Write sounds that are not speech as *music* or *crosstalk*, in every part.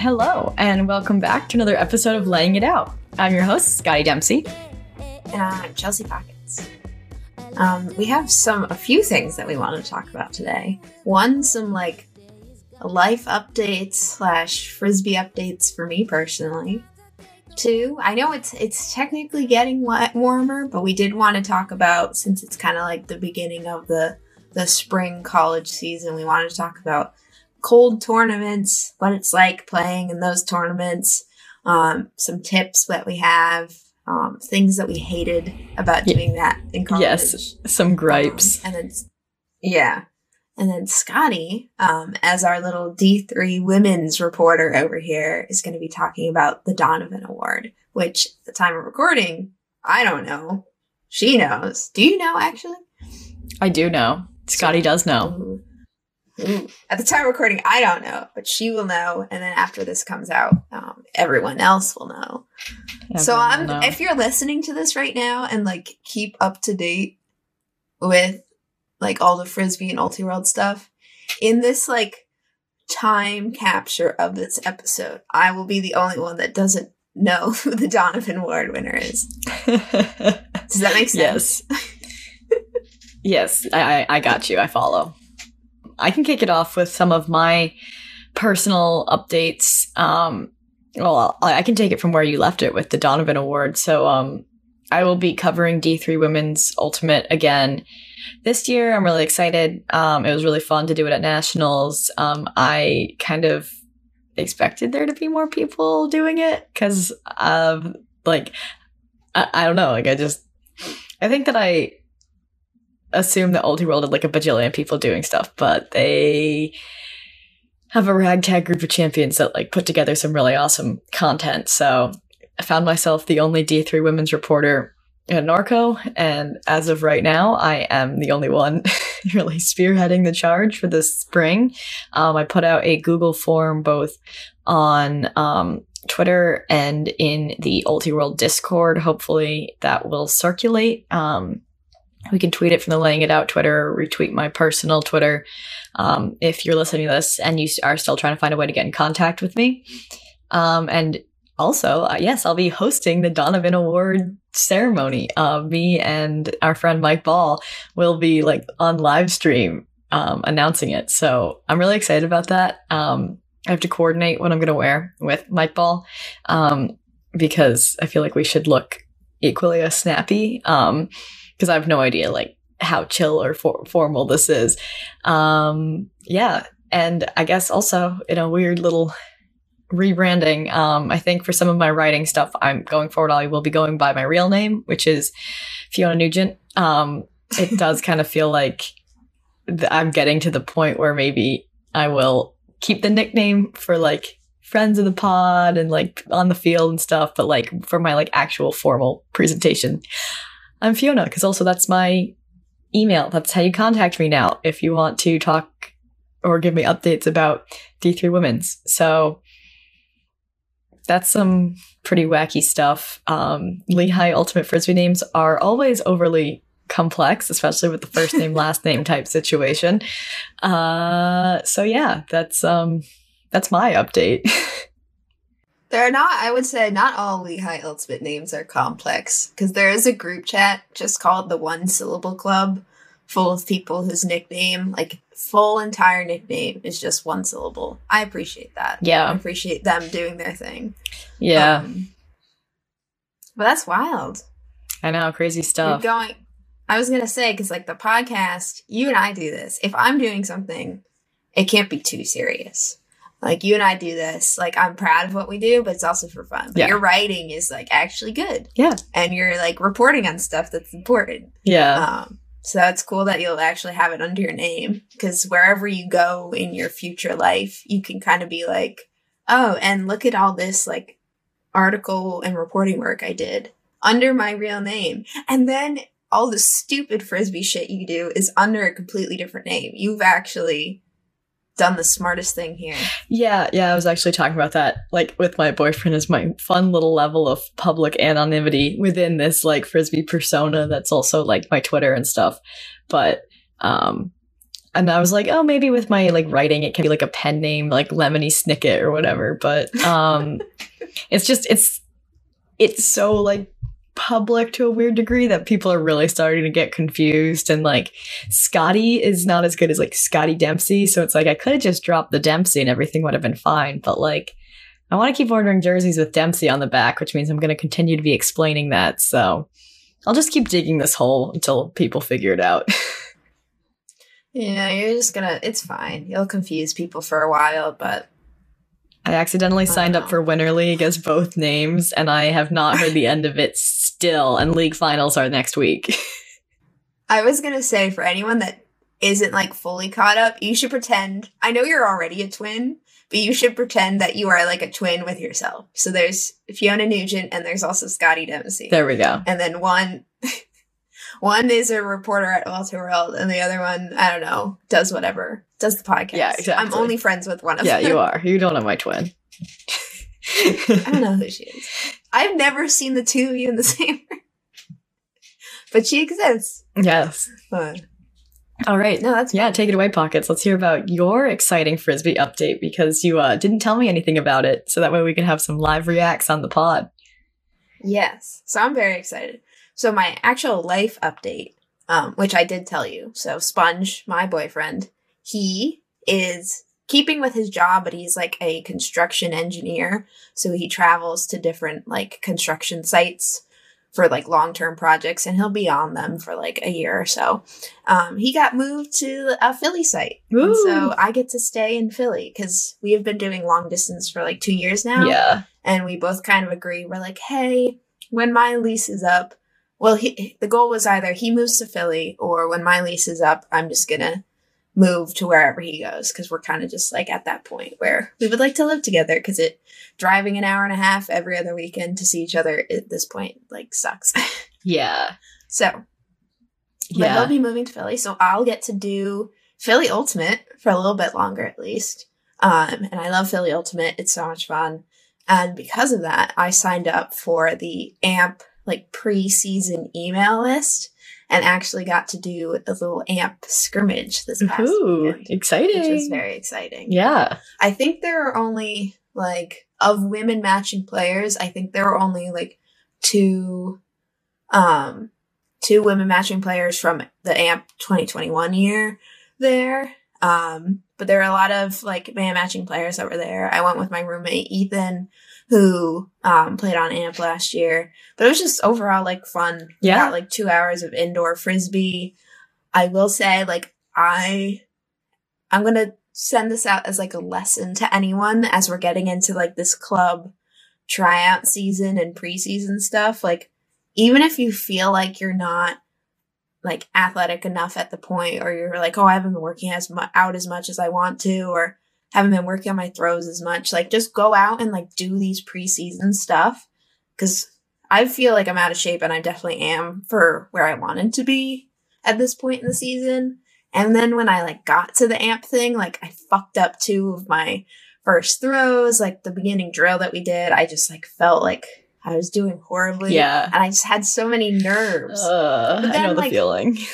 Hello, and welcome back to another episode of Laying It Out. I'm your host, Scotty Dempsey. And I'm Chelsea Pockets. Um, we have some a few things that we want to talk about today. One, some like life updates slash frisbee updates for me personally. Two, I know it's it's technically getting warmer, but we did want to talk about since it's kind of like the beginning of the the spring college season. We wanted to talk about cold tournaments, what it's like playing in those tournaments, um, some tips that we have, um, things that we hated about doing that in college. Yes, some gripes. Um, and then, yeah. And then Scotty, um, as our little D3 women's reporter over here, is going to be talking about the Donovan Award, which at the time of recording, I don't know. She knows. Do you know actually? I do know. Scotty does know. Ooh. At the time of recording, I don't know, but she will know. And then after this comes out, um, everyone else will know. Everyone so I'm, know. if you're listening to this right now and like keep up to date with like all the frisbee and Ultiworld stuff, in this like time capture of this episode, I will be the only one that doesn't know *laughs* who the Donovan Award winner is. *laughs* Does that make sense? *laughs* yes. yes, I I got you. I follow. I can kick it off with some of my personal updates. Um, well, I, can take it from where you left it with the Donovan Award. So, um, I will be covering D3 Women's Ultimate again this year. I'm really excited. Um, it was really fun to do it at Nationals. Um, I kind of expected there to be more people doing it because of like, I, I don't know. Like, I just, I think that I assume that Ultiworld had like a bajillion people doing stuff, but they have a ragtag group of champions that like put together some really awesome content. So I found myself the only D3 women's reporter at Norco, and as of right now, I am the only one *laughs* really spearheading the charge for this spring. Um, I put out a Google form both on um, Twitter and in the Ultiworld Discord. Hopefully, that will circulate. Um, we can tweet it from the laying it out Twitter, retweet my personal Twitter. Um, if you're listening to this and you are still trying to find a way to get in contact with me. Um, and also, uh, yes, I'll be hosting the Donovan Award ceremony. Uh, me and our friend Mike Ball will be like on live stream um, announcing it. So I'm really excited about that. Um, I have to coordinate what I'm going to wear with Mike Ball um, because I feel like we should look equally as snappy. Um, because I have no idea like how chill or for- formal this is. Um, yeah, and I guess also in a weird little rebranding. Um, I think for some of my writing stuff, I'm going forward. I will be going by my real name, which is Fiona Nugent. Um, it *laughs* does kind of feel like th- I'm getting to the point where maybe I will keep the nickname for like friends of the pod and like on the field and stuff, but like for my like actual formal presentation, I'm Fiona because also that's my email. That's how you contact me now if you want to talk or give me updates about D3 Women's. So that's some pretty wacky stuff. Um, Lehigh Ultimate Frisbee names are always overly complex, especially with the first name, *laughs* last name type situation. Uh, so yeah, that's um, that's my update. *laughs* They're not, I would say, not all Lehigh Ultimate names are complex because there is a group chat just called the One Syllable Club full of people whose nickname, like full entire nickname, is just one syllable. I appreciate that. Yeah. I appreciate them doing their thing. yeah, Um, but that's wild. I know, crazy You're stuff. going, I was going to say, because like the podcast, you and I do this. If I'm doing something, it can't be too serious. Like you and I do this. Like I'm proud of what we do, but it's also for fun. But Yeah. your writing is like actually good. Yeah. And you're like reporting on stuff that's important. Yeah, Um, so that's cool that you'll actually have it under your name because wherever you go in your future life, you can kind of be like, oh, and look at all this like article and reporting work I did under my real name. And then all the stupid frisbee shit you do is under a completely different name. You've actually done the smartest thing here. Yeah, yeah, I was actually talking about that, like with my boyfriend, is my fun little level of public anonymity within this like frisbee persona that's also like my Twitter and stuff. But um and I was like, oh, maybe with my like writing, it can be like a pen name, like Lemony Snicket or whatever. But um, *laughs* it's just it's it's so like public to a weird degree that people are really starting to get confused. And like Scotty is not as good as like Scotty Dempsey, so it's like I could have just dropped the Dempsey and everything would have been fine. But like I want to keep ordering jerseys with Dempsey on the back, which means I'm going to continue to be explaining that. So I'll just keep digging this hole until people figure it out. *laughs* Yeah, you're just gonna. It's fine. You'll confuse people for a while, but I accidentally signed Wow. up for Winter League as both names, and I have not heard the end of it still. And league finals are next week. *laughs* I was gonna say for anyone that isn't like fully caught up, you should pretend. I know you're already a twin, but you should pretend that you are like a twin with yourself. So there's Fiona Nugent, and there's also Scotty Dempsey. there we go. and then one one is a reporter at Ultiworld, and the other one, I don't know, does whatever, does the podcast. Yeah, exactly. I'm only friends with one of Yeah, them. Yeah, you are. You don't know my twin. *laughs* I don't know who she is. I've never seen the two of you in the *laughs* same room, but she exists. yes. But All right. no, that's Yeah, take it away, Pockets. Let's hear about your exciting Frisbee update because you uh, didn't tell me anything about it. So that way we can have some live reacts on the pod. Yes. So I'm very excited. So my actual life update, um, which I did tell you. So Sponge, my boyfriend, he is keeping with his job, but he's like a construction engineer. So he travels to different like construction sites for like long term projects and he'll be on them for like a year or so. Um, he got moved to a Philly site. So I get to stay in Philly because we have been doing long distance for like two years now Yeah. and we both kind of agree we're like hey when my lease is up well he, the goal was either he moves to philly or when my lease is up i'm just gonna move to wherever he goes because we're kind of just like at that point where we would like to live together because it driving an hour and a half every other weekend to see each other at this point like sucks *laughs* Yeah. so but Yeah. he'll be moving to Philly, so I'll get to do Philly Ultimate for a little bit longer at least. Um, and I love Philly Ultimate; it's so much fun. And because of that, I signed up for the AMP like pre-season email list, and actually got to do a little AMP scrimmage this past Ooh, weekend, exciting. which was very exciting. yeah. I think there are only like of women matching players, I think there were only like two um two women matching players from the AMP 2021 year there. Um but there are a lot of like man matching players that were there. I went with my roommate Ethan who um played on AMP last year. But it was just overall like fun. Yeah. Got like 2 hours of indoor frisbee. I will say like I I'm going to send this out as like a lesson to anyone as we're getting into like this club tryout season and preseason stuff. Like, even if you feel like you're not like athletic enough at the point, or you're like, oh, I haven't been working as mu- out as much as I want to, or haven't been working on my throws as much, like just go out and like do these preseason stuff. Cause I feel like I'm out of shape and I definitely am for where I wanted to be at this point in the season. And then when I like got to the amp thing, like I fucked up two of my first throws, like the beginning drill that we did. I just like felt like I was doing horribly. Yeah. And I just had so many nerves. Uh, But I know the like- feeling. *laughs*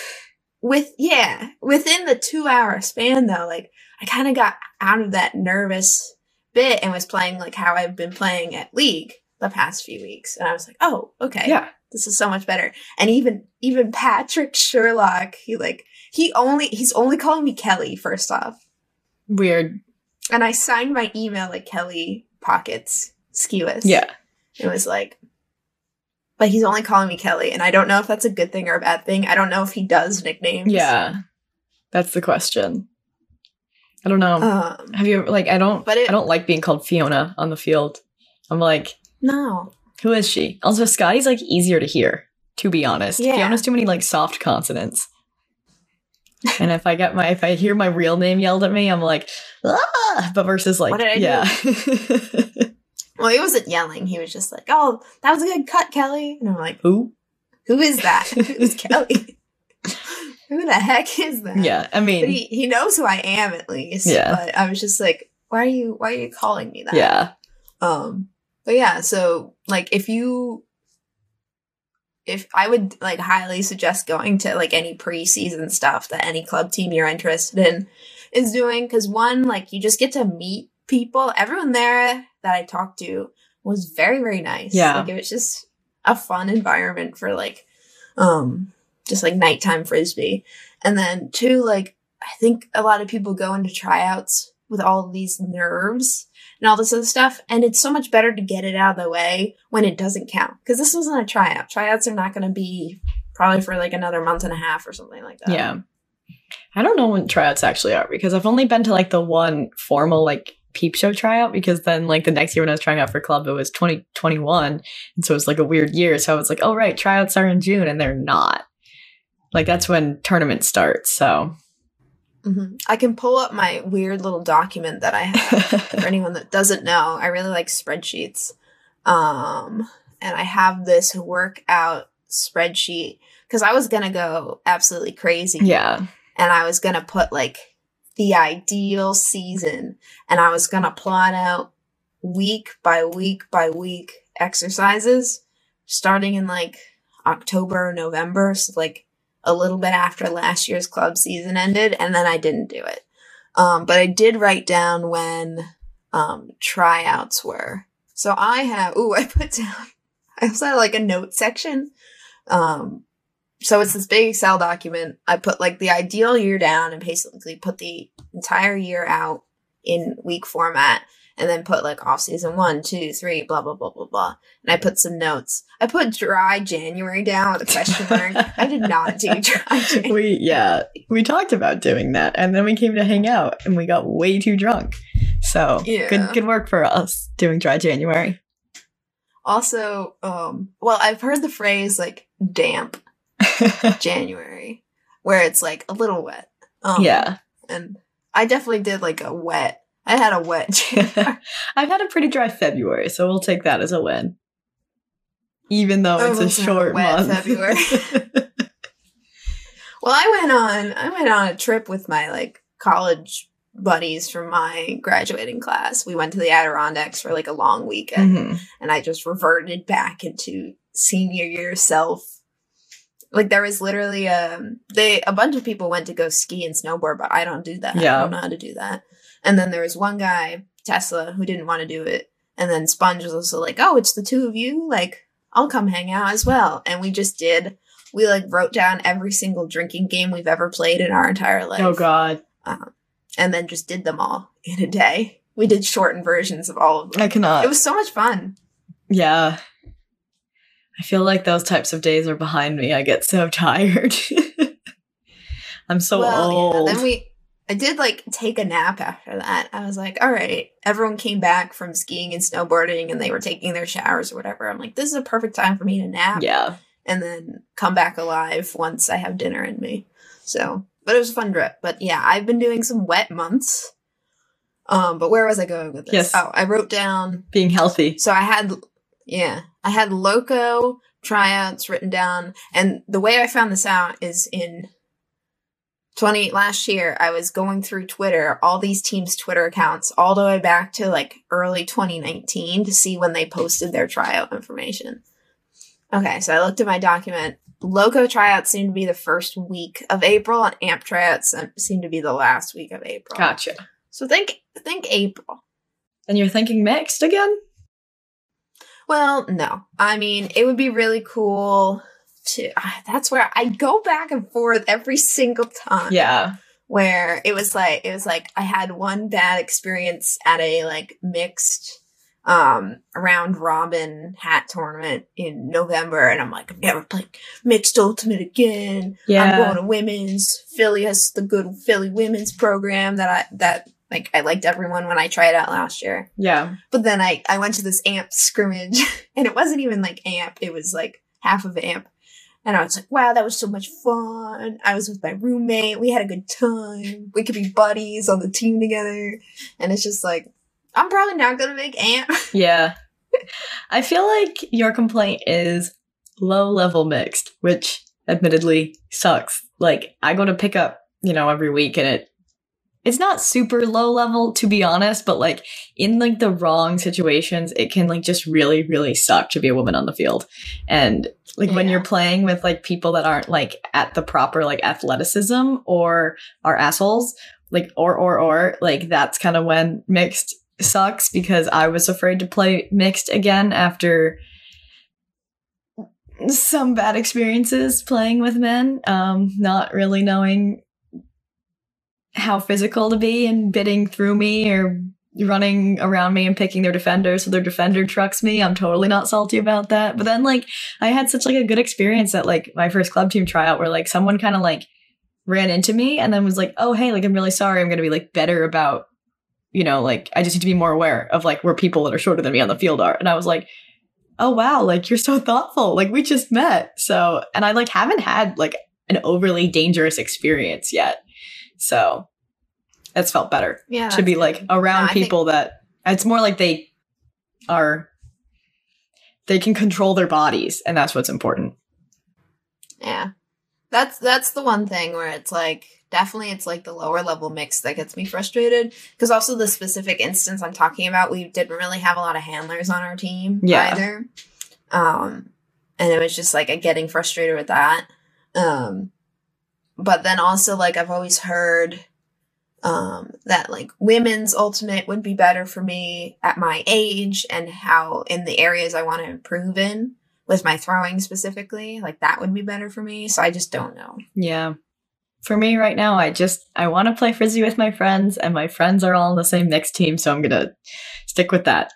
With yeah, within the two hour span though, like I kind of got out of that nervous bit and was playing like how I've been playing at league the past few weeks. And I was like, oh, okay Yeah. this is so much better. And even even Patrick Sherlock, he like he only he's only calling me Kelly first off. Weird. And I signed my email like Kelly Pockets Skewis. Yeah. It was like but he's only calling me Kelly, and I don't know if that's a good thing or a bad thing. I don't know if he does nicknames. Yeah. That's the question. I don't know. Um Have you like I don't But it- I don't like being called Fiona on the field. I'm like, no. who is she? Also Scotty's like easier to hear, to be honest. Yeah. Fiona's too many like soft consonants. *laughs* and if I get my if I hear my real name yelled at me, I'm like, ah but versus like What did I do? yeah. *laughs* Well, he wasn't yelling. He was just like, "Oh, that was a good cut, Kelly." And I'm like, Who? "Who is that? *laughs* Who's Kelly? Who the heck is that?" Yeah. I mean he, he knows who I am at least. Yeah. But I was just like, why are you why are you calling me that? Yeah. Um but yeah, so like if you if I would like highly suggest going to like any preseason stuff that any club team you're interested in is doing because one like you just get to meet people. Everyone there that I talked to was very very nice. Yeah. like it was just a fun environment for like um just like nighttime frisbee. And then two like I think a lot of people go into tryouts with all these nerves and all this other stuff. And it's so much better to get it out of the way when it doesn't count. Because this wasn't a tryout. Tryouts are not going to be probably for like another month and a half or something like that. Yeah. I don't know when tryouts actually are because I've only been to like the one formal like peep show tryout because then like the next year when I was trying out for club it was 2021 and so it was like a weird year so I was like oh right tryouts are in June and they're not like that's when tournaments start so Mhm. I can pull up my weird little document that I have *laughs* for anyone that doesn't know. I really like spreadsheets. Um, and I have this workout spreadsheet because I was going to go absolutely crazy. yeah and I was gonna put like the ideal season and I was gonna plot out week by week by week exercises starting in like October, November, so like a little bit after last year's club season ended, and then I didn't do it. Um, but I did write down when um, tryouts were. So I have, ooh, *laughs* I put down, I also had like a note section um, so it's this big Excel document. I put like the ideal year down and basically put the entire year out in week format and then put like off season one, two, three, blah, blah, blah, blah, blah. And I put some notes. I put dry January down with a question mark. I did not do *laughs* dry January. we yeah we talked about doing that and then we came to hang out and we got way too drunk so Yeah. good good work for us doing dry January Also, um, well, I've heard the phrase like damp *laughs* January, where it's like a little wet. Um, yeah And I definitely did like a wet, I had a wet *laughs* January. I've had a pretty dry February, so we'll take that as a win. Even though it's a a short month. February. *laughs* Well, I went on I went on a trip with my like college buddies from my graduating class. We went to the Adirondacks for like a long weekend Mhm. and I just reverted back into senior year self. Like there was literally um they a bunch of people went to go ski and snowboard, but I don't do that. Yeah. I don't know how to do that. And then there was one guy, Tesla, who didn't want to do it. And then Sponge was also like, Oh, it's the two of you? Like, I'll come hang out as well. And we just did we like wrote down every single drinking game we've ever played in our entire life Oh god, um, and then just did them all in a day. We did shortened versions of all of them. I cannot. It was so much fun. yeah. I feel like those types of days are behind me. I get so *laughs* tired. I'm so Well, yeah, old. then we, I did like take a nap after that. I was like, all right, everyone came back from skiing and snowboarding and they were taking their showers or whatever. I'm like, this is a perfect time for me to nap yeah. and then come back alive once I have dinner in me. So, but it was a fun trip. But yeah, I've been doing some wet months. Um, but where was I going with this? Yes. Oh, I wrote down Being healthy. So I had, yeah, I had loco tryouts written down, and the way I found this out is in twenty last year. I was going through Twitter, all these teams' Twitter accounts, all the way back to like early 2019 to see when they posted their tryout information. Okay, so I looked at my document. Loco tryouts seem to be the first week of April, and AMP tryouts seem to be the last week of April. Gotcha. So think think April. And you're thinking mixed again? Well, no. I mean, it would be really cool to. That's where I go back and forth every single time. Yeah. Where it was like it was like I had one bad experience at a like mixed um round robin hat tournament in November and I'm like I'm never playing mixed ultimate again. Yeah. I'm going to women's. Philly has the good Philly women's program that I that like I liked everyone when I tried out last year. Yeah. But then I, I went to this amp scrimmage *laughs* and it wasn't even like amp, it was like half of amp. And I was like, wow, that was so much fun. I was with my roommate. We had a good time. We could be buddies on the team together. And it's just like, I'm probably not going to make amp. *laughs* Yeah. I feel like your complaint is low level mixed, which admittedly sucks. Like I go to pick up, you know, every week and it it's not super low level to be honest, but like in like the wrong situations, it can like just really, really suck to be a woman on the field. And like when you're playing with like people that aren't like at the proper like athleticism or are assholes, like or or or like that's kind of when mixed sucks because I was afraid to play mixed again after some bad experiences playing with men, um, not really knowing how physical to be and bidding through me or running around me and picking their defender so their defender trucks me. I'm totally not salty about that. But then like I had such like a good experience at like my first club team tryout where like someone kind of like ran into me and then was like, "Oh, hey, like I'm really sorry. I'm to be like better about you know, like I just need to be more aware of like where people that are shorter than me on the field are." And I was like, "Oh wow, like you're so *laughs* thoughtful. Like we just met." So, and I like haven't had like an overly dangerous experience yet. So, that's felt better Yeah. to be like around No, I think- people that it's more like they are they can control their bodies and that's what's important Yeah. That's that's the one thing where it's like definitely it's like the lower level mix that gets me frustrated because also the specific instance I'm talking about we didn't really have a lot of handlers on our team Yeah. either. Um and it was just like a getting frustrated with that. Um but then also like I've always heard um that like women's ultimate would be better for me at my age and how in the areas I want to improve in with my throwing specifically like that would be better for me so i just don't know. Yeah. For me right now i just i want to play frisbee with my friends and my friends are all on the same mixed team so i'm gonna stick with that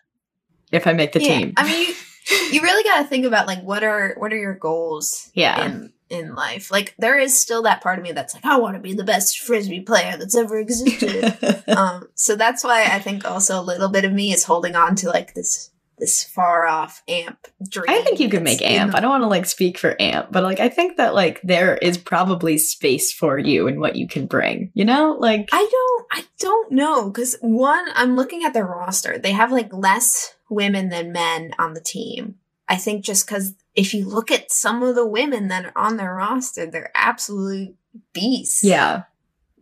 if i make the team. I mean you, you really got to think about like what are what are your goals *laughs* yeah. in in life like there is still that part of me that's like i want to be the best frisbee player that's ever existed *laughs* um so that's why i think also a little bit of me is holding on to like this this far off amp dream I think you could make amp. I don't want to like speak for amp, but like I think that like there is probably space for you and what you can bring. You know, like I don't I don't know cuz one I'm looking at the roster. They have like less women than men on the team. I think just cuz if you look at some of the women that are on their roster, they're absolute beasts. yeah,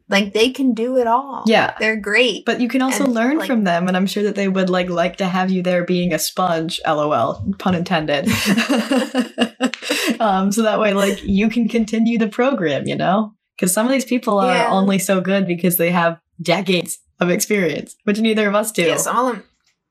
Like they can do it all. yeah. They're great. But you can also And, learn like- from them, and I'm sure that they would like like to have you there being a sponge. LOL, pun intended. *laughs* um, so that way, like you can continue the program, you know, because some of these people are Yeah. only so good because they have decades of experience, which neither of us do. yeah, some of them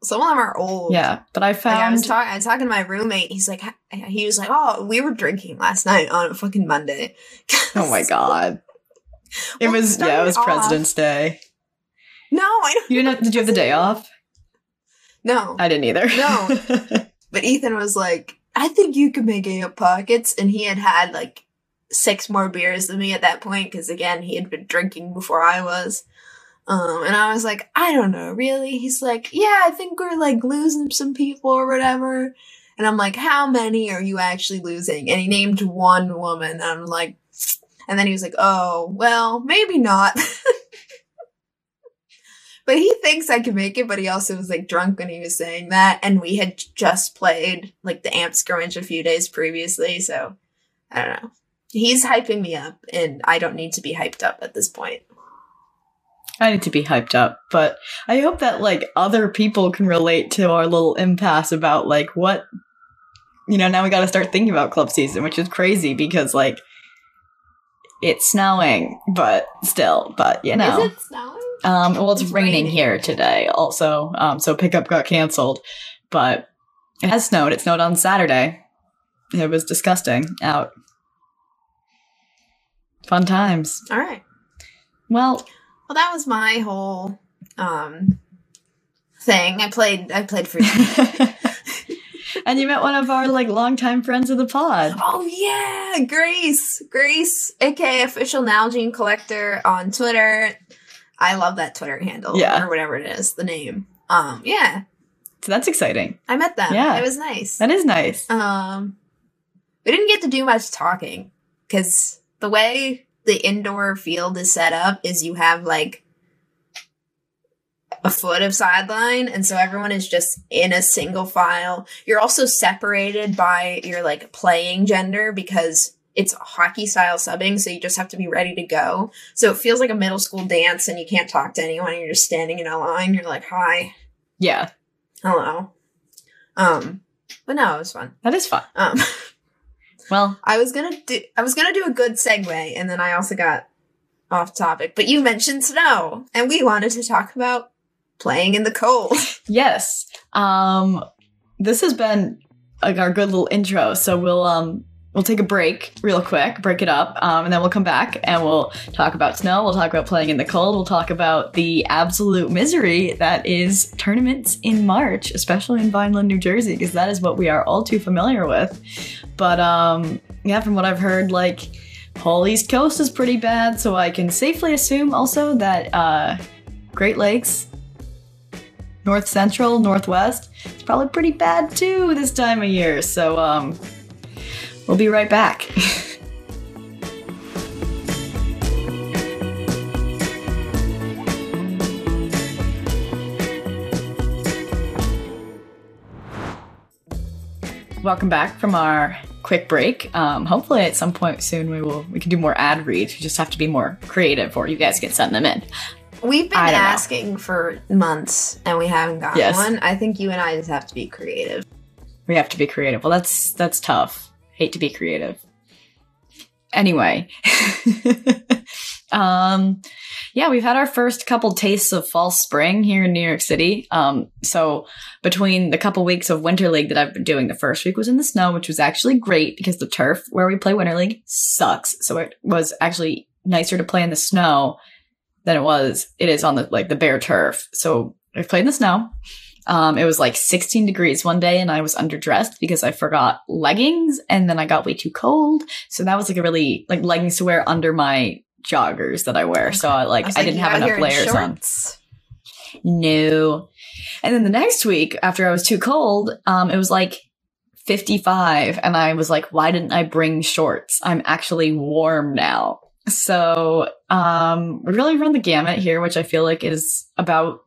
some of them are old. Yeah, but I Like I was found talking, I was talking to my roommate. He's like, he was like, "Oh, we were drinking last night on a fucking Monday." *laughs* Oh my god. *laughs* It Well, was yeah, it was off- President's Day. No, I don't. You didn't did you have the day *laughs* off? No, I didn't either. No. But Ethan was like, I think you could make eight pockets. And he had had like six more beers than me at that point. Cause again, he had been drinking before I was. Um, and I was like, I don't know, really? He's like, yeah, I think we're like losing some people or whatever. And I'm like, how many are you actually losing? And he named one woman. And I'm like, and then he was like, oh, well, maybe not. *laughs* But he thinks I can make it, but he also was like drunk when he was saying that. And we had just played like the amp skirmish a few days previously, so I don't know. He's hyping me up, and I don't need to be hyped up at this point. I need to be hyped up, but I hope that like other people can relate to our little impasse about like what you know, now we got to start thinking about club season, which is crazy because like it's snowing, but still, but you know. Is it snowing? Um, well, it's, It's raining, raining. here today, also. Um, so pickup got canceled, but it has snowed. It snowed on Saturday. It was disgusting out. Fun times. All right. Well, Well, that was my whole um thing. I played. I played for. You. *laughs* And you met one of our like longtime friends of the pod. oh yeah, Grace, Grace, aka official Nalgene collector on Twitter. I love that Twitter handle. Yeah. or whatever it is, the name. Um, yeah, So that's exciting. I met them. Yeah. it was nice. That is nice. Um, we didn't get to do much talking because the way the indoor field is set up is you have like a foot of sideline, and so everyone is just in a single file. You're also separated by your like playing gender because it's hockey style subbing, so you just have to be ready to go. So it feels like a middle school dance, and you can't talk to anyone. You're just standing in a line. You're like, "Hi, Yeah, hello." Um, but no, it was fun. that is fun. Um, *laughs* Well, I was gonna do I was gonna do a good segue, and then I also got off topic. But you mentioned snow, and we wanted to talk about playing in the cold. *laughs* yes. Um, this has been like our good little intro. So we'll um we'll take a break real quick, break it up, um, and then we'll come back and we'll talk about snow. We'll talk about playing in the cold. We'll talk about the absolute misery that is tournaments in March, especially in Vineland, New Jersey, because that is what we are all too familiar with. But um, yeah, from what I've heard, like whole East Coast is pretty bad. So I can safely assume also that uh, Great Lakes North Central, Northwest. It's probably pretty bad too this time of year. So um we'll be right back. *laughs* Welcome back from our quick break. Um, hopefully, at some point soon, we will we can do more ad reads. We just have to be more creative, or you guys can send them in. We've been don't know. asking for months, and we haven't gotten Yes. one. I think you and I just have to be creative. We have to be creative. Well, that's that's tough. Hate to be creative. Anyway, *laughs* um, yeah, we've had our first couple tastes of fall spring here in New York City. Um, so between the couple weeks of Winter League that I've been doing, the first week was in the snow, which was actually great because the turf where we play Winter League sucks. So it was actually nicer to play in the snow than it was it is on the like the bare turf. So I played in the snow. Um, it was like 16 degrees one day and I was underdressed because I forgot leggings and then I got way too cold. So that was like a really like leggings to wear under my joggers that I wear. So I like I, was didn't have enough layers on. No. And then the next week after I was too cold, um, it was like 55 and I was like, why didn't I bring shorts? I'm actually warm now. So, um, we really run the gamut here, which I feel like is about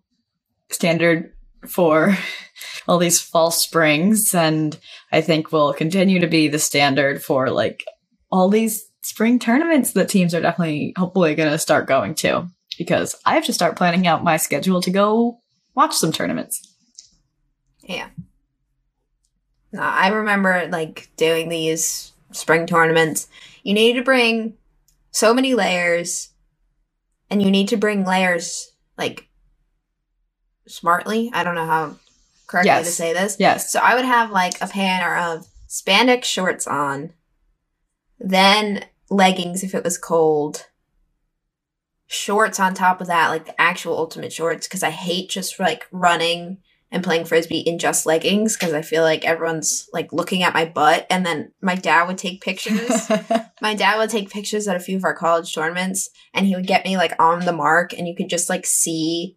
standard for all these fall springs. And I think will continue to be the standard for like all these spring tournaments that teams are definitely, hopefully going to start going to because I have to start planning out my schedule to go watch some tournaments. Yeah. No, I remember like doing these spring tournaments. You need to bring so many layers, and you need to bring layers like smartly. I don't know how correctly Yes. to say this. Yes. So I would have like a pair of spandex shorts on, then leggings if it was cold, shorts on top of that, like the actual ultimate shorts, because I hate just like running and playing frisbee in just leggings because I feel like everyone's like looking at my butt. And then my dad would take pictures. *laughs* my dad would take pictures at a few of our college tournaments and he would get me like on the mark and you could just like see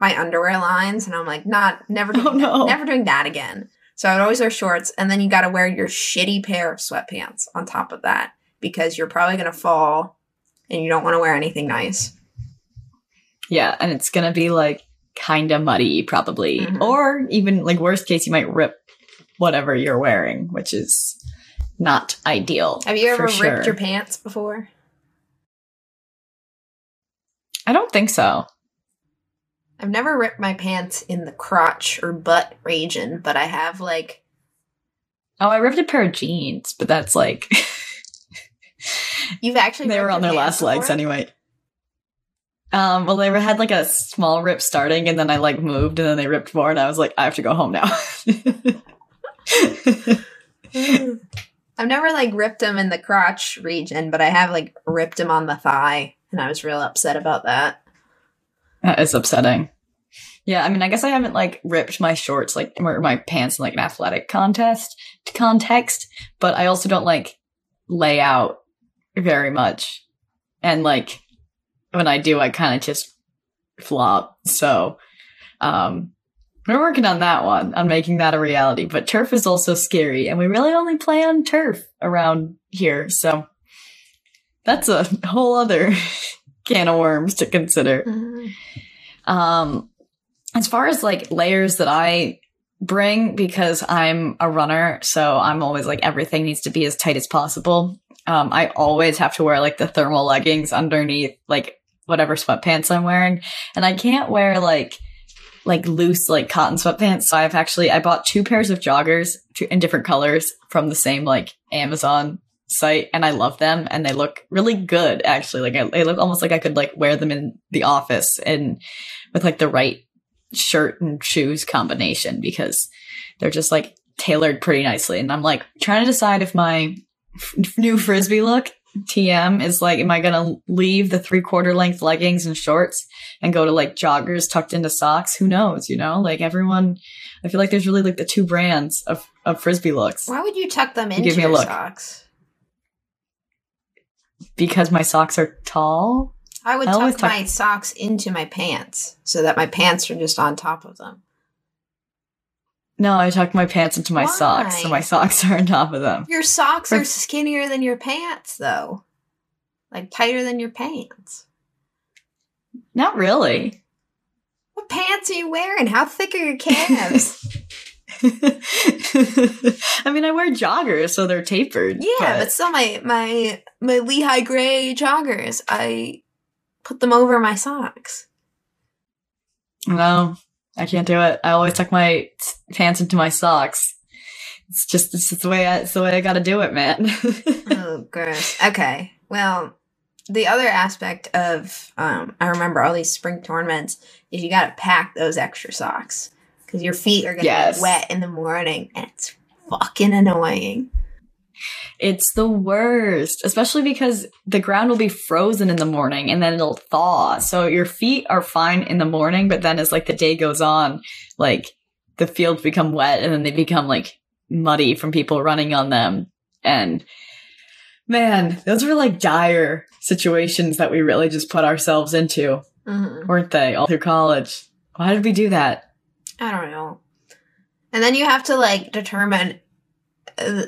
my underwear lines and I'm like not never doing Oh, no. never doing that again. So I would always wear shorts and then you got to wear your shitty pair of sweatpants on top of that because you're probably going to fall and you don't want to wear anything nice. yeah, and it's gonna be like kind of muddy, probably, Mhm. or even like worst case, you might rip whatever you're wearing, which is not ideal. Have you ever ripped sure. your pants before? I don't think so. I've never ripped my pants in the crotch or butt region, but I have like Oh, I ripped a pair of jeans, but that's like you've actually *laughs* they were on their last legs anyway. Um, well, they had like a small rip starting, and then I like moved, and then they ripped more, and I was like, I have to go home now. *laughs* I've never like ripped them in the crotch region, but I have like ripped them on the thigh, and I was real upset about that. That is upsetting. Yeah, I mean, I guess I haven't like ripped my shorts, like or my pants in like an athletic contest context, but I also don't like lay out very much, and like when I do, I kind of just flop. So, um, we're working on that one, on making that a reality. But turf is also scary, and we really only play on turf around here, so that's a whole other *laughs* can of worms to consider. Um, as far as like layers that I bring, because I'm a runner, so I'm always like everything needs to be as tight as possible. um, I always have to wear like the thermal leggings underneath like whatever sweatpants I'm wearing, and I can't wear like like loose like cotton sweatpants. So I've actually I bought two pairs of joggers in different colors from the same like Amazon site and I love them and they look really good actually. Like they look almost like I could like wear them in the office and with like the right shirt and shoes combination because they're just like tailored pretty nicely. And I'm like trying to decide if my f- new frisbee look TM is like, am I gonna leave the three quarter length leggings and shorts and go to like joggers tucked into socks? Who knows? You know, like everyone. I feel like there's really like the two brands of of frisbee looks. Why would you tuck them into Give me a look. socks? Because my socks are tall. I would I tuck, tuck my socks into my pants so that my pants are just on top of them. No, I tuck my pants into my Why? socks, so my socks *laughs* are on top of them. Your socks are skinnier than your pants, though. Like tighter than your pants. Not really. What pants are you wearing? How thick are your calves? *laughs* *laughs* I mean, I wear joggers, so they're tapered. Yeah, but, but still, my my my Lehigh gray joggers, I put them over my socks. No, I can't do it. I always tuck my pants into my socks. It's just it's just the way I, it's the way I got to do it, man. *laughs* oh, gross. Okay. Well, the other aspect of um, I remember all these spring tournaments is you got to pack those extra socks because your feet are gonna yes. get wet in the morning, and it's fucking annoying. It's the worst, especially because the ground will be frozen in the morning and then it'll thaw. So your feet are fine in the morning, but then as like the day goes on, like the fields become wet and then they become like muddy from people running on them. And man, those were like dire situations that we really just put ourselves into, mm-hmm. weren't they? All through college. Why did we do that? I don't know. And then you have to like determine uh,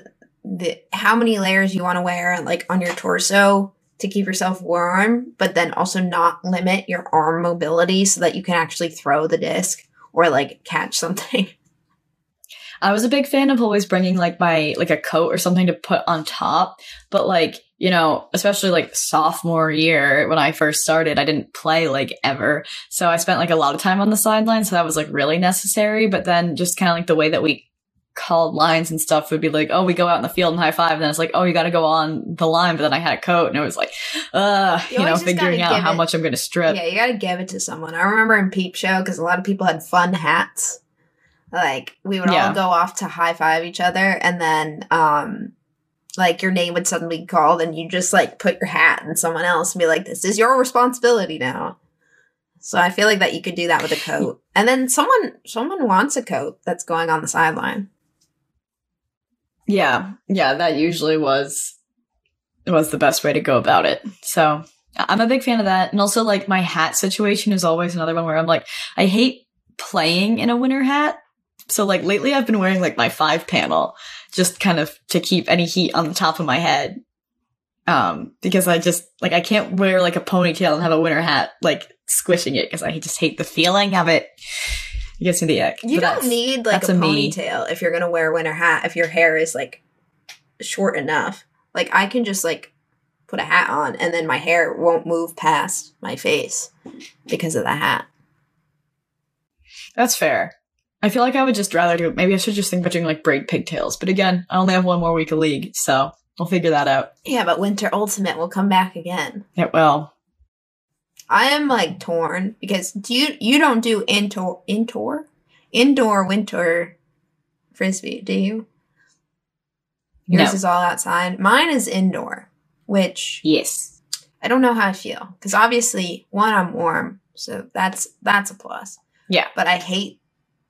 the how many layers you want to wear like on your torso to keep yourself warm, but then also not limit your arm mobility so that you can actually throw the disc or like catch something. *laughs* I was a big fan of always bringing like my like a coat or something to put on top, but like, you know, especially like sophomore year when I first started, I didn't play like ever. So I spent like a lot of time on the sideline, so that was like really necessary, but then just kind of like the way that we called lines and stuff would be like, oh, we go out in the field and high five. And then it's like, oh, you got to go on the line. But then I had a coat and it was like, uh, you, you know, figuring out how it, much I'm going to strip. Yeah, you got to give it to someone. I remember in Peep Show, because a lot of people had fun hats. Like we would yeah. all go off to high five each other and then, um, like your name would suddenly be called and you just like put your hat in someone else and be like, this is your responsibility now. So I feel like that you could do that with a coat. *laughs* And then someone someone wants a coat that's going on the sideline. Yeah, yeah, that usually was was the best way to go about it. So I'm a big fan of that. And also like my hat situation is always another one where I'm like, I hate playing in a winter hat. So like lately I've been wearing like my five panel just kind of to keep any heat on the top of my head. Um, because I just like I can't wear like a ponytail and have a winter hat like squishing it because I just hate the feeling of it. It gets me the ick. You don't need like a, a ponytail me. if you're gonna wear a winter hat. If your hair is like short enough, like I can just like put a hat on and then my hair won't move past my face because of the hat. That's fair. I feel like I would just rather do. Maybe I should just think about doing like braid pigtails. But again, I only have one more week of league, so we'll figure that out. Yeah, but Winter Ultimate will come back again. It will. I am like torn because do you you don't do indoor indoor indoor winter frisbee, do you? Yours no. is all outside. Mine is indoor, which yes, I don't know how I feel because obviously one I'm warm, so that's that's a plus. Yeah, but I hate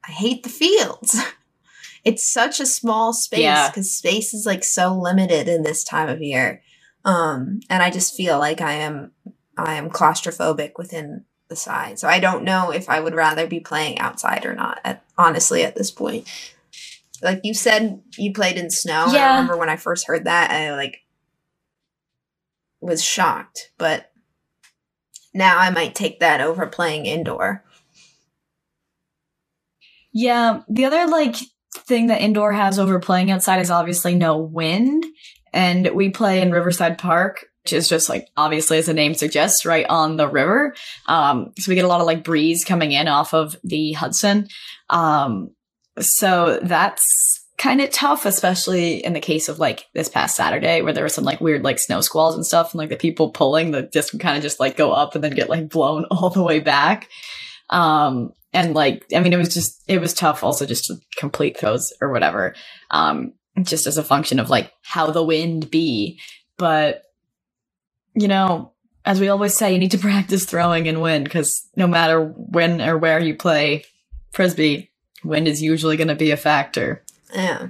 I hate the fields. *laughs* it's such a small space because yeah. space is like so limited in this time of year, um, and I just feel like I am I am claustrophobic within the side. So I don't know if I would rather be playing outside or not. At, honestly, at this point, like you said, you played in snow. Yeah. I remember when I first heard that, I like was shocked. But now I might take that over playing indoor. Yeah, the other like thing that indoor has over playing outside is obviously no wind. and we play in Riverside Park, which is just like obviously as the name suggests, right on the river. Um, so we get a lot of like breeze coming in off of the Hudson. Um, so that's kind of tough, especially in the case of like this past Saturday where there was some like weird like snow squalls and stuff, and like the people pulling the disc kind of just like go up and then get like blown *laughs* all the way back. Um, and like, I mean, it was just, it was tough also just to complete those or whatever. Um, just as a function of like how the wind be. But, you know, as we always say, you need to *laughs* practice throwing and wind because no matter when or where you play frisbee, wind is usually going to be a factor. Yeah.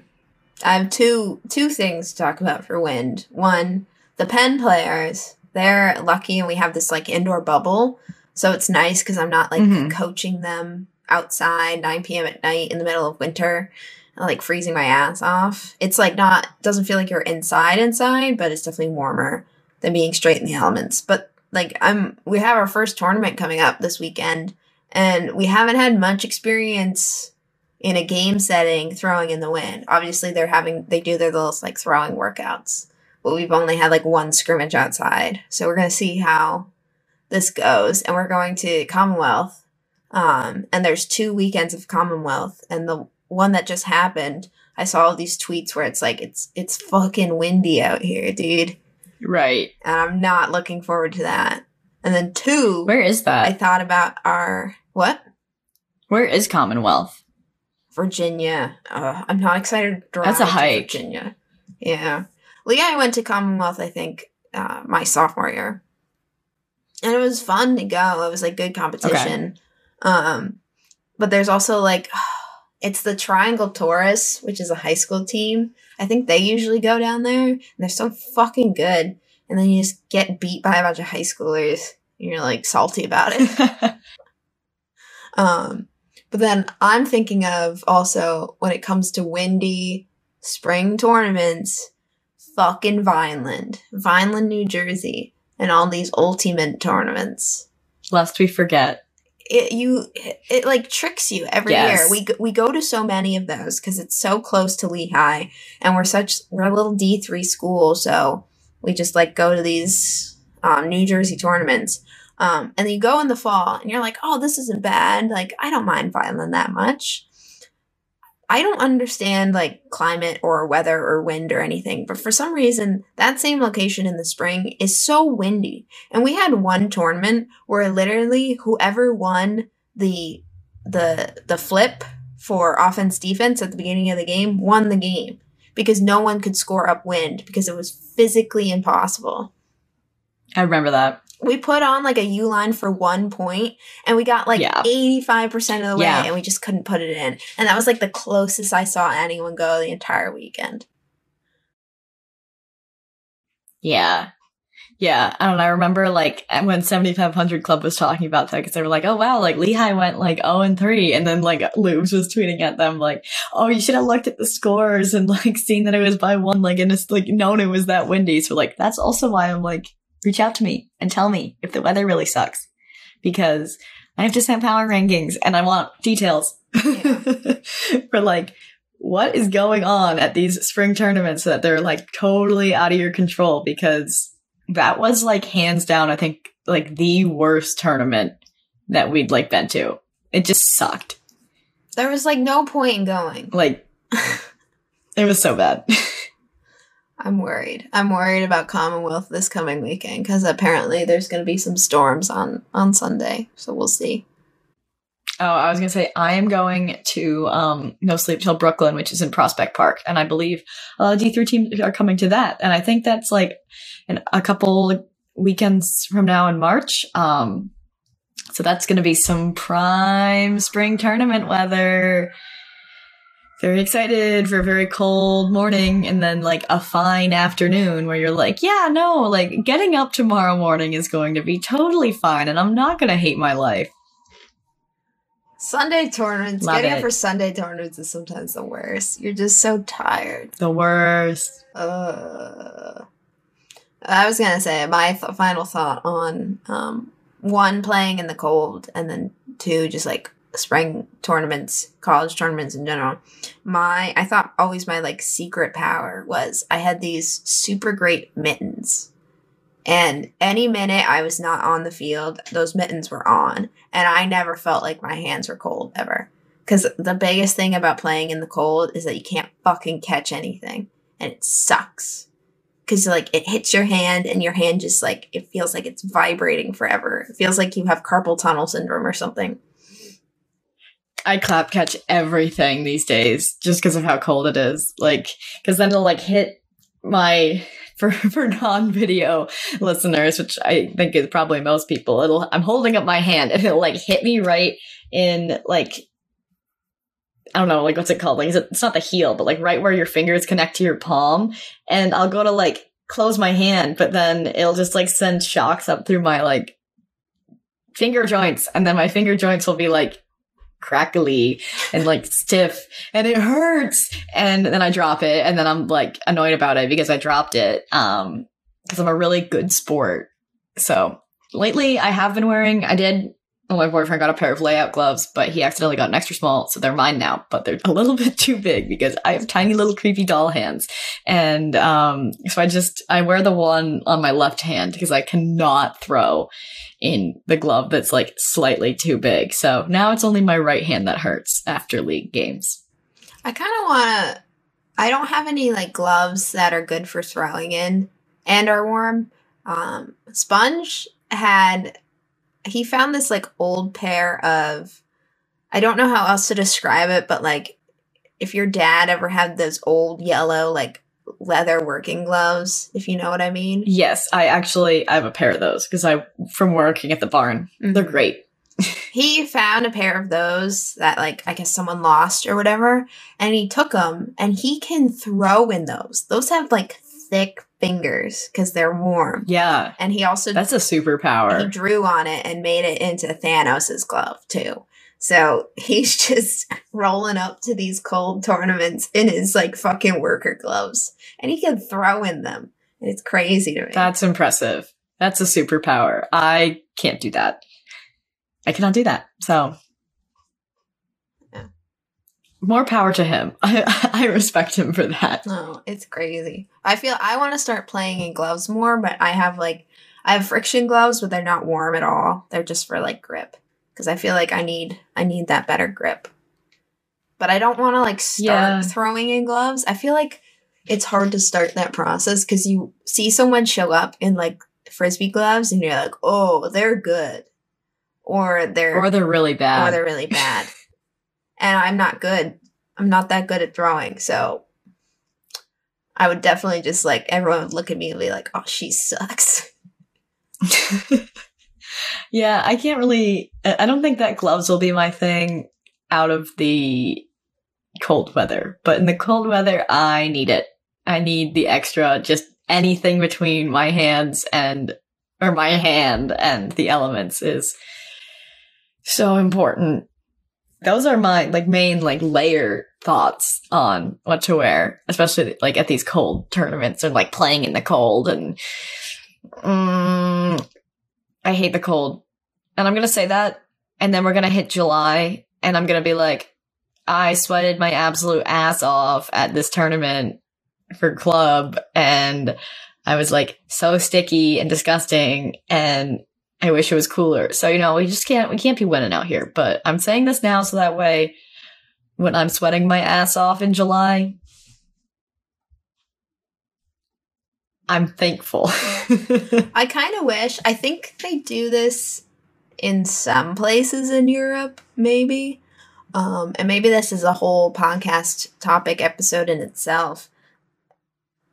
I have two two things to talk about for wind. One, the Penn players, they're lucky and we have this like indoor bubble. So it's nice because I'm not like Mhm. coaching them outside 9 p.m. at night in the middle of winter, like freezing my ass off. It's like not doesn't feel like you're inside inside, but it's definitely warmer than being straight in the elements. But like I'm we have our first tournament coming up this weekend and we haven't had much experience in a game setting throwing in the wind. Obviously they're having they do their little like throwing workouts. But we've only had like one scrimmage outside. So we're gonna see how this goes. And we're going to Commonwealth. Um and there's two weekends of Commonwealth and the one that just happened, I saw all these tweets where it's like it's it's fucking windy out here, dude. Right. And I'm not looking forward to that. And then two, Where is that? I thought about our what? Where is Commonwealth? Virginia. Uh, I'm not excited to drive That's a to hike. Virginia. Yeah. Leah I went to Commonwealth, I think, uh, my sophomore year. And it was fun to go. It was like good competition. Um, but there's also like *sighs* it's the Triangle Taurus, which is a high school team. I think they usually go down there and they're so fucking good. And then you just get beat by a bunch of high schoolers and you're like salty about it. *laughs* Um, but then I'm thinking of also when it comes to windy spring tournaments, fucking Vineland, Vineland, New Jersey, and all these ultimate tournaments. Lest we forget. It you it, like tricks you every Yes. year. We go, we go to so many of those because it's so close to Lehigh, and we're such we're a little D three school, so we just like go to these um, New Jersey tournaments. Um, and then you go in the fall and you're like, oh, this isn't bad. Like, I don't mind Vineland that much. I don't understand like climate or weather or wind or anything, but for some reason, that same location in the spring is so windy. And we had one tournament where literally whoever won the the the flip for offense defense at the beginning of the game won the game because no one could score upwind because it was physically impossible I remember that. We put on like a U line for one point and we got like Yeah. 85% of the way Yeah. and we just couldn't put it in. And that was like the closest I saw anyone go the entire weekend. Yeah. Yeah. I don't know. I remember like when 7500 Club was talking about that because they were like, oh wow, like Lehigh went like 0 and 3. And then like Lubes was tweeting at them like, oh, you should have looked at the scores and like seen that it was by one, like, and it's like known it was that windy. So like, that's also why I'm like, reach out to me and tell me if the weather really sucks because I have to send power rankings and I want details. *laughs* For like, what is going on at these spring tournaments that they're like totally out of your control? Because that was like hands down i think like the worst tournament that we'd like been to. It just sucked. There was like no point in going. like *laughs* it was so bad *laughs* I'm worried. I'm worried about Commonwealth this coming weekend because apparently there's going to be some storms on on Sunday. So we'll see. oh i was gonna say i am going to um no sleep till brooklyn which is in prospect park and i believe a lot of d3 teams are coming to that and i think that's like in a couple weekends from now in march um so that's gonna be some prime spring tournament weather very excited for a very cold morning and then like a fine afternoon where you're like, yeah, no, like getting up tomorrow morning is going to be totally fine and I'm not going to hate my life. Sunday tournaments. Love getting it. up for Sunday tournaments is sometimes the worst. You're just so tired. The worst. Uh, I was gonna say my th- final thought on um, one playing in the cold, and then two just like spring tournaments, college tournaments in general, my I thought always my like secret power was I had these super great mittens. And any minute I was not on the field, those mittens were on, and I never felt like my hands were cold ever. Cuz the biggest thing about playing in the cold is that you can't fucking catch anything, and it sucks. Cuz like it hits your hand and your hand just like it feels like it's vibrating forever. It feels like you have carpal tunnel syndrome or something. I clap catch everything these days just because of how cold it is. Like, because then it'll like hit my *laughs* for for non video listeners, which I think is probably most people. It'll I'm holding up my hand and it'll like hit me right in like I don't know, like what's it called? Like it's not the heel, but like right where your fingers connect to your palm, and I'll go to like close my hand, but then it'll just like send shocks up through my like finger joints, and then my finger joints will be like crackly and like stiff and it hurts. And then i drop it and then i'm like annoyed about it because i dropped it um because i'm a really good sport. So lately i have been wearing i did my boyfriend got a pair of layout gloves but he accidentally got an extra small so they're mine now but they're a *laughs* little bit too big because i have tiny little creepy doll hands and um so i just i wear the one on my left hand because i cannot throw in the glove that's like slightly too big. So now it's only my right hand that hurts after league games. I kind of want to. I don't have any like gloves that are good for throwing in and are warm. Um, Sponge had. He found this like old pair of. I don't know how else to describe it, but like if your dad ever had those old yellow like leather working gloves, if you know what I mean. Yes, I actually I have a pair of those because I from working at the barn. Mm-hmm. They're great. *laughs* *laughs* he found a pair of those that like I guess someone lost or whatever, and he took them and he can throw in those. Those have like thick fingers because they're warm. Yeah. And he also That's a superpower. He drew on it and made it into Thanos's glove too. So *laughs* he's just rolling up to these cold tournaments in his like fucking worker gloves and he can throw in them. It's crazy to me. That's impressive. That's a superpower. I can't do that. I cannot do that. So. More power to him. *laughs* I, I respect him for that. No, it's crazy. I feel I want to start playing in gloves more, but I have like I have friction gloves, but they're not warm at all. They're just for like grip because I feel like I need I need that better grip. But I don't want to like start yeah. throwing in gloves. I feel like it's hard to start that process because you see someone show up in like frisbee gloves and you're like, oh, they're good, or they're or they're really bad, or they're really bad, *laughs* and I'm not good. I'm not that good at throwing, so I would definitely just like everyone would look at me and be like, oh, she sucks. *laughs* Yeah, I can't really. I don't think that gloves will be my thing out of the cold weather. But in the cold weather, I need it. I need the extra, just anything between my hands and, or my hand and the elements is so important. Those are my like main like layer thoughts on what to wear, especially like at these cold tournaments or like playing in the cold and um, I hate the cold. And I'm going to say that. And then we're going to hit July and I'm going to be like, I sweated my absolute ass off at this tournament for club and I was like so sticky and disgusting and I wish it was cooler. So, you know, we just can't, we can't be winning out here. But I'm saying this now so that way when I'm sweating my ass off in July, I'm thankful. *laughs* I kind of wish. I think they do this in some places in Europe, maybe. Um, and maybe this is a whole podcast topic episode in itself.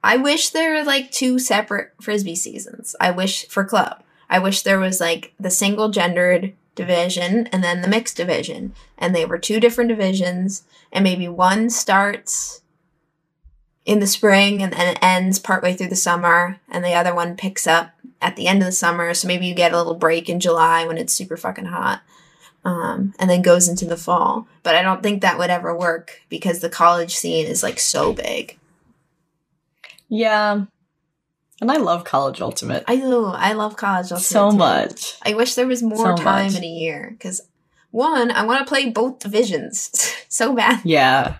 I wish there were like two separate frisbee seasons. I wish for club. I wish there was like the single gendered division and then the mixed division. And they were two different divisions, and maybe one starts in the spring and then it ends partway through the summer and the other one picks up at the end of the summer. So maybe you get a little break in july when it's super fucking hot um, and then goes into the fall. But i don't think that would ever work because the college scene is like so big. Yeah and i love college ultimate i do i love college ultimate so too. much i wish there was more so time much. in a year because One, I want to play both divisions *laughs* so bad. Yeah.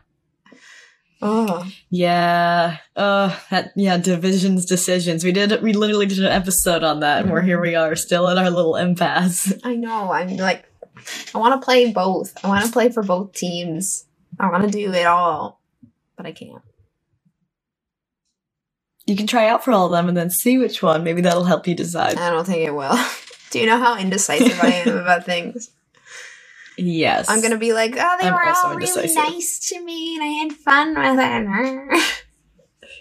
Oh, Yeah. Uh that yeah, divisions decisions. We did we literally did an episode on that and we're here we are still in our little impasse. *laughs* I know. I'm like, I want to play both. I want to play for both teams. I want to do it all, but I can't. You can try out for all of them and then see which one. Maybe that'll help you decide. I don't think it will. *laughs* do you know how indecisive I am about things? Yes. I'm gonna be like, oh, they I'm were all really nice to me, and I had fun with it.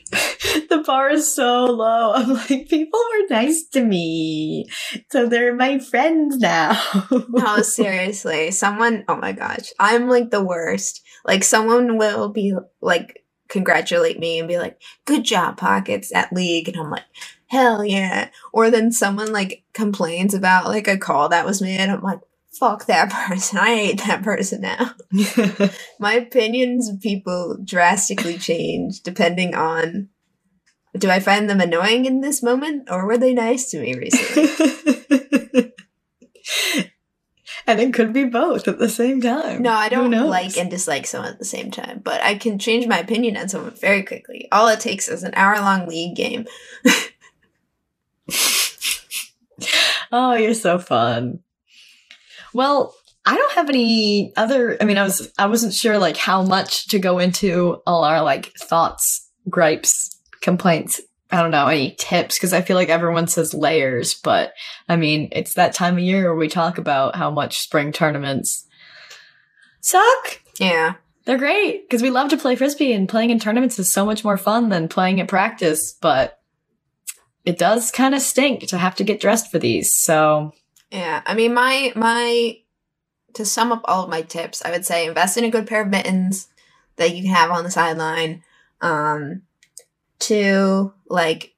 *laughs* the bar is so low. I'm like, people were nice to me. So they're my friends now. *laughs* no, seriously, someone. Oh my gosh, I'm like the worst. Like someone will be like congratulate me and be like, "Good job, pockets at league," and I'm like, "Hell yeah!" Or then someone like complains about like a call that was made. I'm like, "Fuck that *laughs* person! I hate that person now." *laughs* My opinions of people drastically change depending on. Do I find them annoying in this moment, or were they nice to me recently? *laughs* and it could be both at the same time. No, I don't like and dislike someone at the same time, but I can change my opinion on someone very quickly. All it takes is an hour long league game. *laughs* Oh, you're so fun. Well, I don't have any other I mean I was I wasn't sure like how much to go into all our like thoughts, gripes, complaints. I don't know, any tips because I feel like everyone says layers, but I mean, it's that time of year where we talk about how much spring tournaments suck. Yeah. They're great because we love to play frisbee and playing in tournaments is so much more fun than playing at practice, but it does kind of stink to have to get dressed for these. So, Yeah. I mean my my to sum up all of my tips, I would say invest in a good pair of mittens that you can have on the sideline. Um to like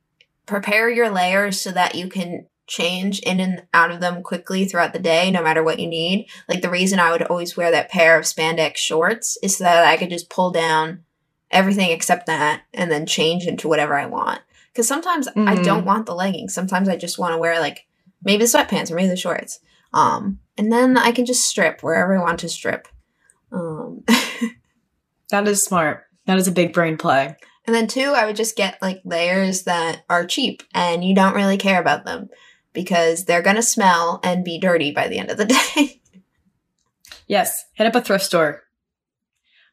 prepare your layers so that you can change in and out of them quickly throughout the day no matter what you need. Like the reason I would always wear that pair of spandex shorts is so that I could just pull down everything except that and then change into whatever I want. Cuz sometimes I Mhm. don't want the leggings. Sometimes I just want to wear like maybe the sweatpants or maybe the shorts. Um and then I can just strip wherever I want to strip. Um *laughs* that is smart. That is a big brain play. And then two, I would just get like layers that are cheap and you don't really care about them because they're gonna smell and be dirty by the end of the *laughs* day. Yes, hit up a thrift store.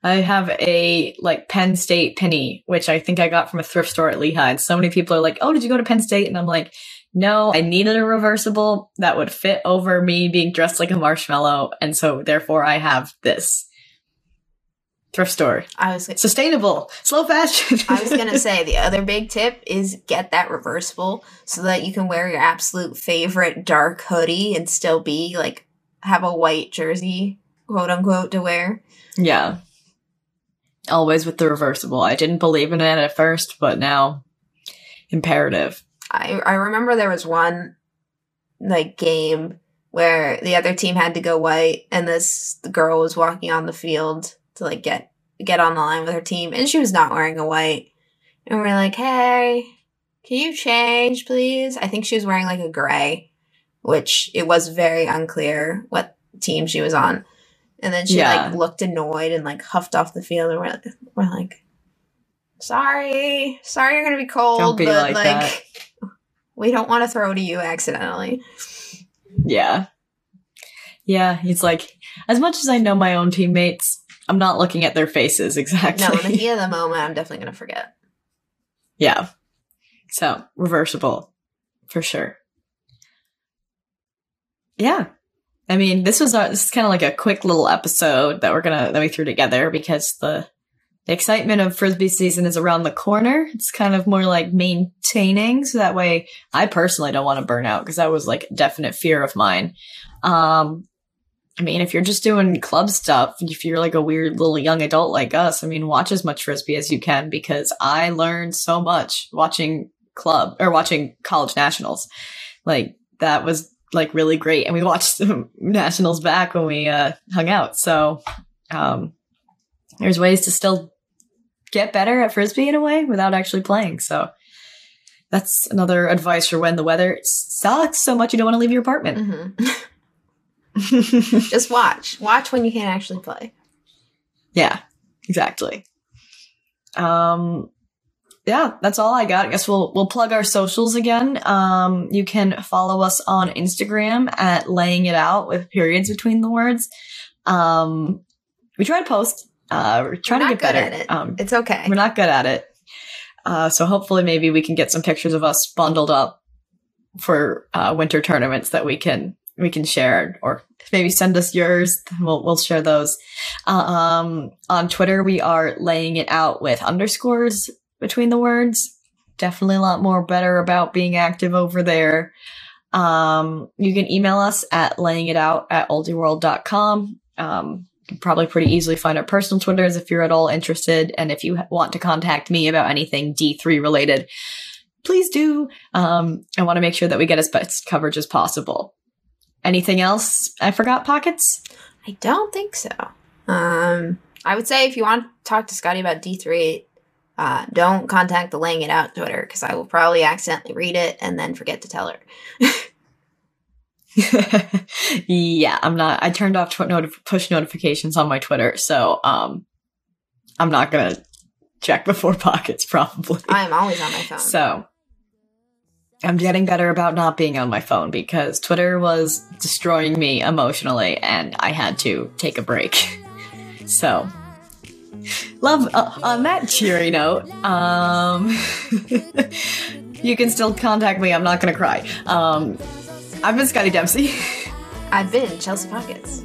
I have a like Penn State penny, which I think I got from a thrift store at Lehigh. And so many people are like, "Oh, did you go to Penn State?" And I'm like, "No, I needed a reversible that would fit over me being dressed like a marshmallow, and so therefore I have this." Thrift store, I was sustainable, slow fashion. I was gonna say the *laughs* other big tip is get that reversible so that you can wear your absolute favorite dark hoodie and still be like have a white jersey, quote unquote, to wear. yeah, always with the reversible. I didn't believe in it at first, but now imperative. I I remember there was one like game where the other team had to go white and this girl was walking on the field to like get get on the line with her team and she was not wearing a white. And we're like, "Hey, can you change, please?" I think she was wearing like a gray, which it was very unclear what team she was on. And then she Yeah. like looked annoyed and like huffed off the field and we're, we're like, "Sorry. Sorry you're going to be cold, be but like like *laughs* we don't want to throw to you accidentally." Yeah. Yeah, he's like, as much as I know my own teammates, I'm not looking at their faces *laughs* exactly. No, in the heat of the moment, I'm definitely going to forget. yeah. So, reversible for sure. Yeah. I mean, this was our, this is kind of like a quick little episode that we're gonna that we threw together because the the excitement of frisbee season is around the corner. It's kind of more like maintaining, so that way I personally don't want to burn out because that was like a definite fear of mine. Um, I mean, if you're just doing club stuff, if you're like a weird little young adult like us, I mean, watch as much frisbee as you can because I learned so much watching club or watching college nationals. Like that was like really great, and we watched *laughs* nationals back when we uh, hung out. So um, there's ways to still get better at frisbee in a way without actually playing. So that's another advice for when the weather sucks so much you don't want to leave your apartment. hmm *laughs* *laughs* Just watch. Watch when you can't actually play. Yeah, exactly. Um, yeah, that's all I got. I guess we'll we'll plug our socials again. Um, you can follow us on Instagram at laying it out with periods between the words. Um, we try to post. Uh, we're trying We're to get good better. at it. Um, It's okay. we're not good at it. Uh, so hopefully, maybe we can get some pictures of us bundled up for uh, winter tournaments that we can we can share, or maybe send us yours. We'll we'll share those. Uh, um, on Twitter, we are laying it out with underscores between the words. Definitely a lot more better about being active over there. Um, you can email us at laying it out at ultiworld.com. Um, you can probably pretty easily find our personal Twitters if you're at all interested. And if you want to contact me about anything D3 related, please do. Um, I want to make sure that we get as best coverage as possible. Anything else I forgot, Pockets? I don't think so. Um, I would say if you want to talk to Scotty about D3, uh, don't contact the Laying It Out Twitter because I will probably accidentally read it and then forget to tell her. *laughs* yeah, I'm not. I turned off tw- notif- push notifications on my Twitter, so um, I'm not gonna check before *laughs* pockets probably. I am always on my phone. So I'm getting better about not being on my phone because Twitter was destroying me emotionally, and I had to take a break. *laughs* So. Love uh, on that cheery note. Um, *laughs* you can still contact me. I'm not gonna cry. Um, I've been Scotty Dempsey. *laughs* I've been Chelsea Pockets.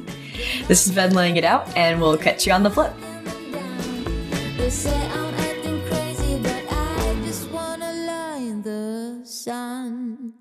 This has been laying it out, and we'll catch you on the flip. They say I'm 山。